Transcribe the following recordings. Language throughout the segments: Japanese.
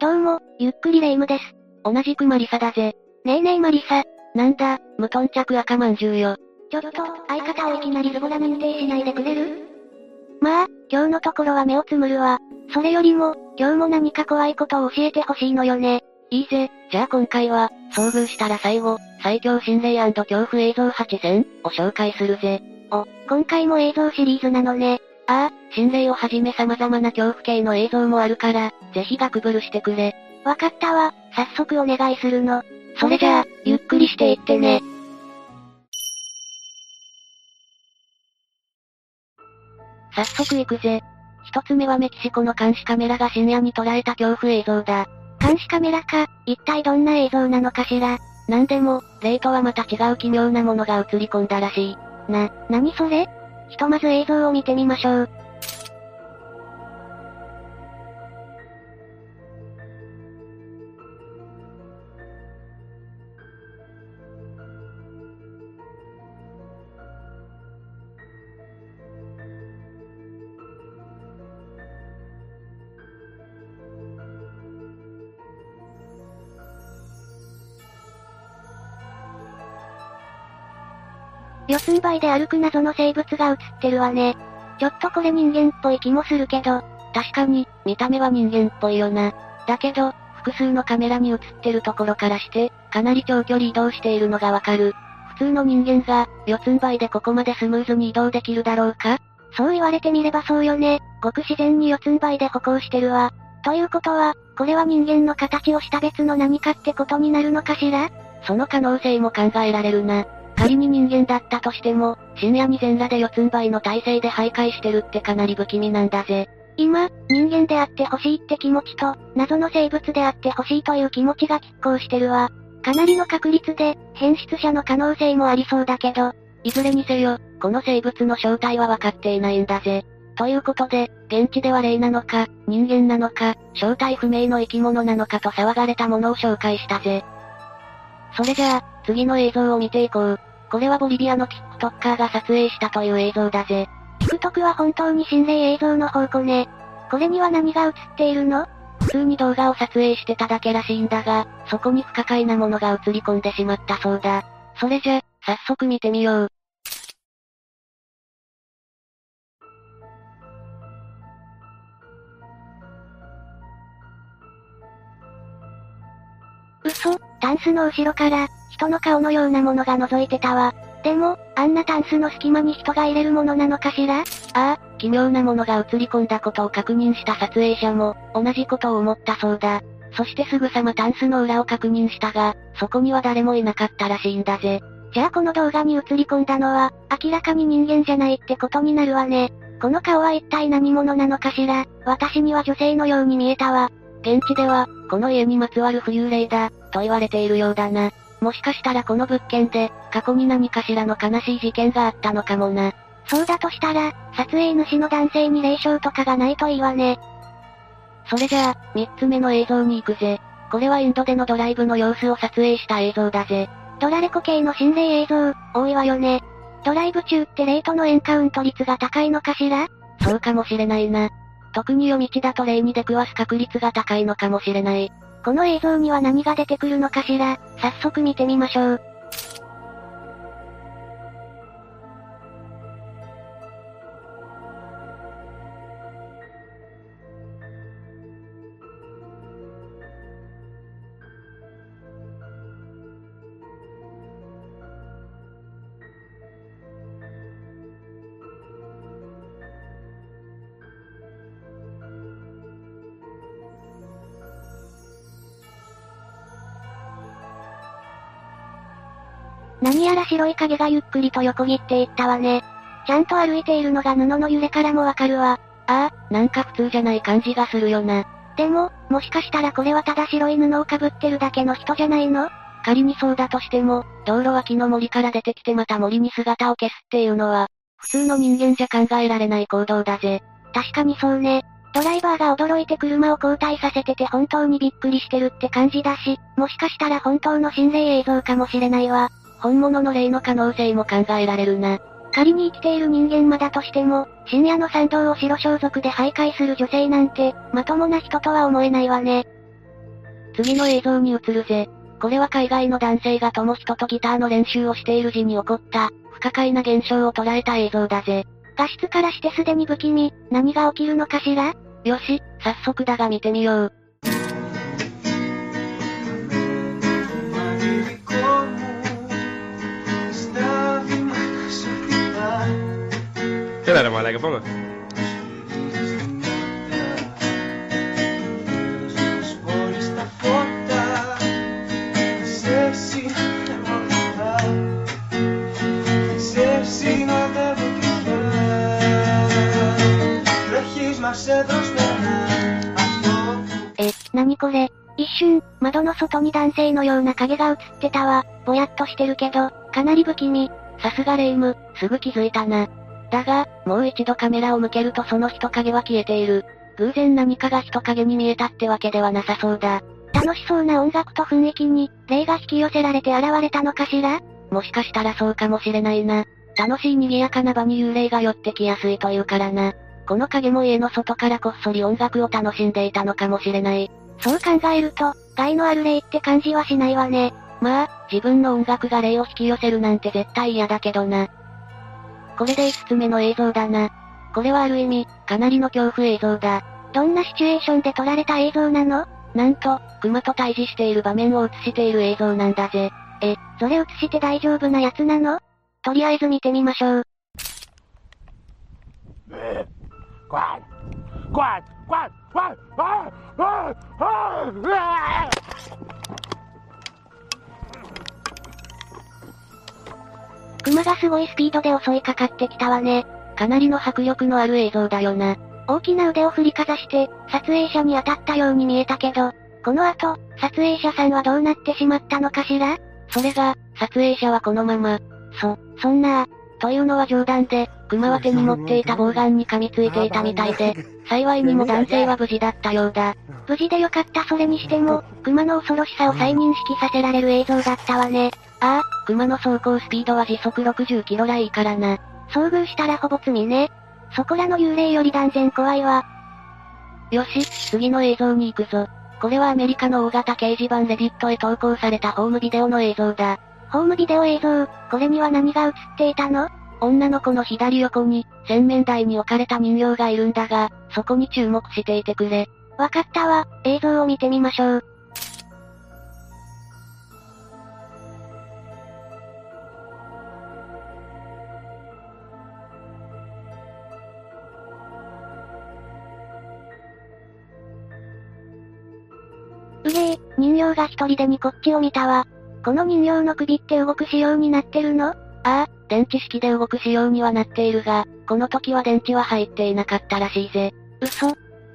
どうも、ゆっくりレ夢ムです。同じくマリサだぜ。ねえねえマリサ。なんだ、無頓着赤まんじゅうよ。ちょっと、相方をいきなりズボラ認定しないでくれる？まあ、今日のところは目をつむるわ。それよりも、今日も何か怖いことを教えてほしいのよね。いいぜ、じゃあ今回は、遭遇したら最後、最強心霊恐怖映像8選を紹介するぜ。お、今回も映像シリーズなのね。ああ、心霊をはじめ様々な恐怖系の映像もあるから、ぜひガクブルしてくれ。わかったわ、早速お願いするの。それじゃあ、ゆっくりしていってね。早速行くぜ。一つ目はメキシコの監視カメラが深夜に捉えた恐怖映像だ。監視カメラか、一体どんな映像なのかしら。なんでも、霊とはまた違う奇妙なものが映り込んだらしい。な、なにそれ？ひとまず映像を見てみましょう。四つん這いで歩く謎の生物が映ってるわね。ちょっとこれ人間っぽい気もするけど。確かに、見た目は人間っぽいよな。だけど、複数のカメラに映ってるところからして、かなり長距離移動しているのがわかる。普通の人間が、四つん這いでここまでスムーズに移動できるだろうか？そう言われてみればそうよね。ごく自然に四つん這いで歩行してるわ。ということは、これは人間の形をした別の何かってことになるのかしら？その可能性も考えられるな。仮に人間だったとしても、深夜に全裸で四つん這いの体勢で徘徊してるってかなり不気味なんだぜ。今、人間であってほしいって気持ちと、謎の生物であってほしいという気持ちが拮抗してるわ。かなりの確率で、変質者の可能性もありそうだけど、いずれにせよ、この生物の正体は分かっていないんだぜ。ということで、現地では霊なのか、人間なのか、正体不明の生き物なのかと騒がれたものを紹介したぜ。それじゃあ、次の映像を見ていこう。これはボリビアの TikToker が撮影したという映像だぜ。TikTok は本当に心霊映像の宝庫ね。これには何が映っているの？普通に動画を撮影してただけらしいんだが、そこに不可解なものが映り込んでしまったそうだ。それじゃ、早速見てみよう。嘘、タンスの後ろから、人の顔のようなものが覗いてたわ。でも、あんなタンスの隙間に人が入れるものなのかしら？ああ、奇妙なものが映り込んだことを確認した撮影者も、同じことを思ったそうだ。そしてすぐさまタンスの裏を確認したが、そこには誰もいなかったらしいんだぜ。じゃあこの動画に映り込んだのは、明らかに人間じゃないってことになるわね。この顔は一体何者なのかしら？私には女性のように見えたわ。現地では、この家にまつわる浮遊霊だ、と言われているようだな。もしかしたらこの物件で、過去に何かしらの悲しい事件があったのかもな。そうだとしたら、撮影主の男性に霊障とかがないといいわね。それじゃあ、三つ目の映像に行くぜ。これはインドでのドライブの様子を撮影した映像だぜ。ドラレコ系の心霊映像、多いわよね。ドライブ中ってレイとのエンカウント率が高いのかしら？そうかもしれないな。特に夜道だと霊に出くわす確率が高いのかもしれない。この映像には何が出てくるのかしら早速見てみましょう。何やら白い影がゆっくりと横切っていったわね。ちゃんと歩いているのが布の揺れからもわかるわ。ああ、なんか普通じゃない感じがするよな。でも、もしかしたらこれはただ白い布をかぶってるだけの人じゃないの？仮にそうだとしても、道路脇の森から出てきてまた森に姿を消すっていうのは、普通の人間じゃ考えられない行動だぜ。確かにそうね。ドライバーが驚いて車を交代させてて本当にびっくりしてるって感じだし、もしかしたら本当の心霊映像かもしれないわ。本物の霊の可能性も考えられるな。仮に生きている人間まだとしても、深夜の参道を白装束で徘徊する女性なんて、まともな人とは思えないわね。次の映像に映るぜ。これは海外の男性が友人とギターの練習をしている時に起こった、不可解な現象を捉えた映像だぜ。画質からしてすでに不気味、何が起きるのかしら？よし、早速だが見てみよう。Espera, la que ponga. え、なにこれ一瞬、窓の外に男性のような影が映ってたわ。ぼやっとしてるけど、かなり不気味。さすがレイム、すぐ気づいたな。だが、もう一度カメラを向けるとその人影は消えている。偶然何かが人影に見えたってわけではなさそうだ。楽しそうな音楽と雰囲気に、霊が引き寄せられて現れたのかしら？もしかしたらそうかもしれないな。楽しい賑やかな場に幽霊が寄ってきやすいというからな。この影も家の外からこっそり音楽を楽しんでいたのかもしれない。そう考えると、害のある霊って感じはしないわね。まあ、自分の音楽が霊を引き寄せるなんて絶対嫌だけどな。これで5つ目の映像だな。これはある意味、かなりの恐怖映像だ。どんなシチュエーションで撮られた映像なの？なんと、熊と対峙している場面を映している映像なんだぜ。え、それ映して大丈夫なやつなの？とりあえず見てみましょう。熊がすごいスピードで襲いかかってきたわね。かなりの迫力のある映像だよな。大きな腕を振りかざして、撮影者に当たったように見えたけど、この後、撮影者さんはどうなってしまったのかしら？それが、撮影者はこのまま。そ、そんな、というのは冗談で、熊は手に持っていた棒眼に噛みついていたみたいで、幸いにも男性は無事だったようだ。無事でよかったそれにしても、熊の恐ろしさを再認識させられる映像だったわね。ああ、熊の走行スピードは時速60キロらいいからな。遭遇したらほぼ罪ね。そこらの幽霊より断然怖いわ。よし、次の映像に行くぞ。これはアメリカの大型掲示板レディットへ投稿されたホームビデオの映像だ。ホームビデオ映像、これには何が映っていたの？女の子の左横に、洗面台に置かれた人形がいるんだが、そこに注目していてくれ。わかったわ、映像を見てみましょう。う形が一人でにこっちを見たわ。この人形の首って動く仕様になってるの？ああ、電池式で動く仕様にはなっているが、この時は電池は入っていなかったらしいぜ。嘘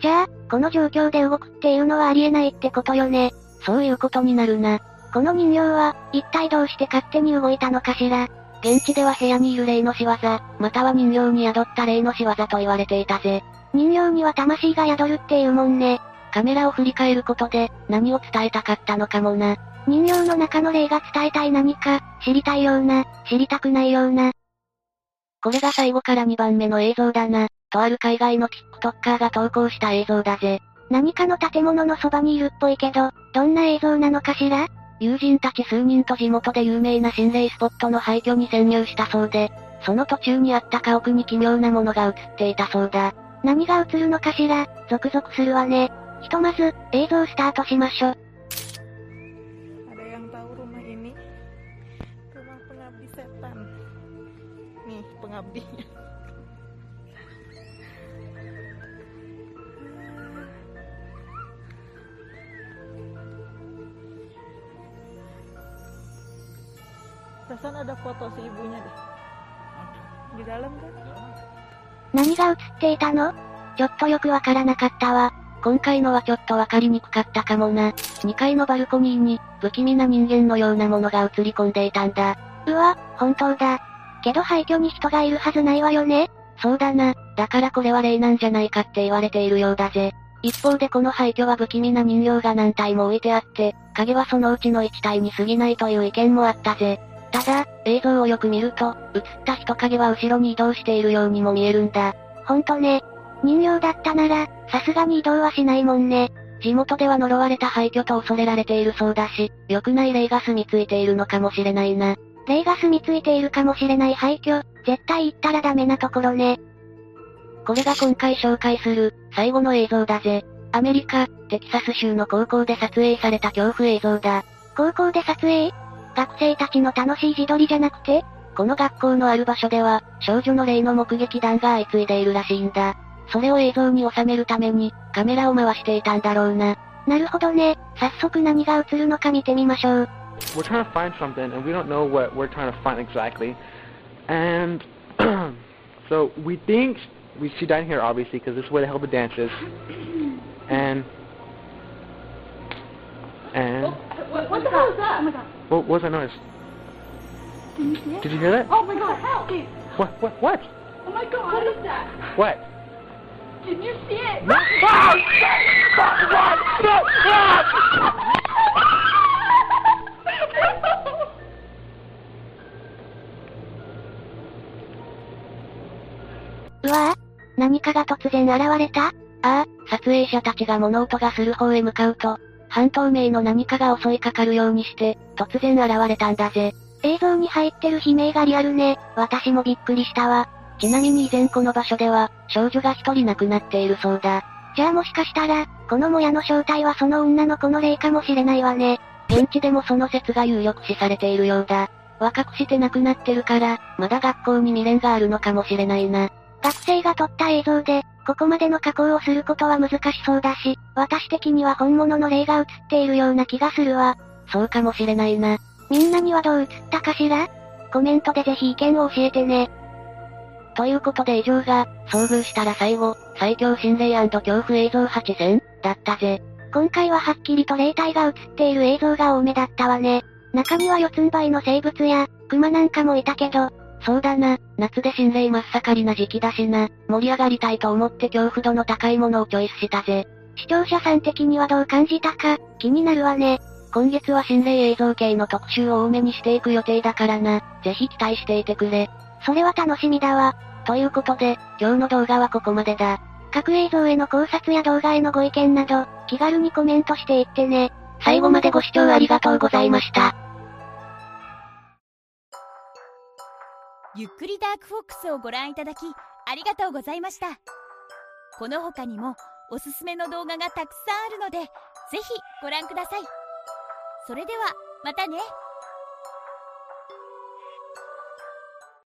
じゃあ、この状況で動くっていうのはありえないってことよね。そういうことになるな。この人形は、一体どうして勝手に動いたのかしら？現地では部屋にいる霊の仕業、または人形に宿った霊の仕業と言われていたぜ。人形には魂が宿るっていうもんね。カメラを振り返ることで、何を伝えたかったのかもな。人形の中の霊が伝えたい何か、知りたいような、知りたくないような。これが最後から2番目の映像だな。とある海外の TikToker が投稿した映像だぜ。何かの建物のそばにいるっぽいけど、どんな映像なのかしら？友人たち数人と地元で有名な心霊スポットの廃墟に潜入したそうで、その途中にあった家屋に奇妙なものが映っていたそうだ。何が映るのかしら？ゾクゾクするわね。ひとまず、映像スタートしましょう。何が映っていたの？ちょっとよくわからなかったわ。今回のはちょっとわかりにくかったかもな。2階のバルコニーに、不気味な人間のようなものが映り込んでいたんだ。うわ、本当だ。けど廃墟に人がいるはずないわよねそうだな。だからこれは霊なんじゃないかって言われているようだぜ。一方でこの廃墟は不気味な人形が何体も置いてあって、影はそのうちの1体に過ぎないという意見もあったぜ。ただ、映像をよく見ると、映った人影は後ろに移動しているようにも見えるんだ。ほんとね。人形だったなら、さすがに移動はしないもんね。地元では呪われた廃墟と恐れられているそうだし、良くない霊が住み着いているのかもしれないな。霊が住み着いているかもしれない廃墟、絶対行ったらダメなところね。これが今回紹介する、最後の映像だぜ。アメリカ、テキサス州の高校で撮影された恐怖映像だ。高校で撮影？学生たちの楽しい自撮りじゃなくて？この学校のある場所では、少女の霊の目撃談が相次いでいるらしいんだ。それを映像に収めるために、カメラを回していたんだろうな。なるほどね。早速何が映るのか見てみましょう。We're trying to find something, and we don't know what we're trying to find exactly. And so we think we she died here, obviously, because this is where the hell the dance is. And and What, what the hell is that? Oh my god. what was that noise? Did you see it? Did you hear that? Oh my god, hell! Dude. What? What? What? Oh my god. What is that? What? Did you see it? Oh, うわぁ何かが突然現れた？ああ、撮影者たちが物音がする方へ向かうと、半透明の何かが襲いかかるようにして、突然現れたんだぜ。映像に入ってる悲鳴がリアルね。私もびっくりしたわ。ちなみに以前この場所では、少女が一人亡くなっているそうだ。じゃあもしかしたら、このもやの正体はその女の子の霊かもしれないわね。現地でもその説が有力視されているようだ。若くして亡くなってるから、まだ学校に未練があるのかもしれないな。学生が撮った映像で、ここまでの加工をすることは難しそうだし、私的には本物の霊が映っているような気がするわ。そうかもしれないな。みんなにはどう映ったかしら？コメントでぜひ意見を教えてね。ということで以上が、遭遇したら最後、最強心霊恐怖映像8選だったぜ。今回ははっきりと霊体が映っている映像が多めだったわね。中には四つん這いの生物や、熊なんかもいたけど、そうだな、夏で心霊真っ盛りな時期だしな、盛り上がりたいと思って恐怖度の高いものをチョイスしたぜ。視聴者さん的にはどう感じたか、気になるわね。今月は心霊映像系の特集を多めにしていく予定だからな、ぜひ期待していてくれ。それは楽しみだわ。ということで、今日の動画はここまでだ。各映像への考察や動画へのご意見など、気軽にコメントしていってね。最後までご視聴ありがとうございました。ゆっくりダークフォックスをご覧いただき、ありがとうございました。この他にも、おすすめの動画がたくさんあるので、ぜひご覧ください。それでは、またね。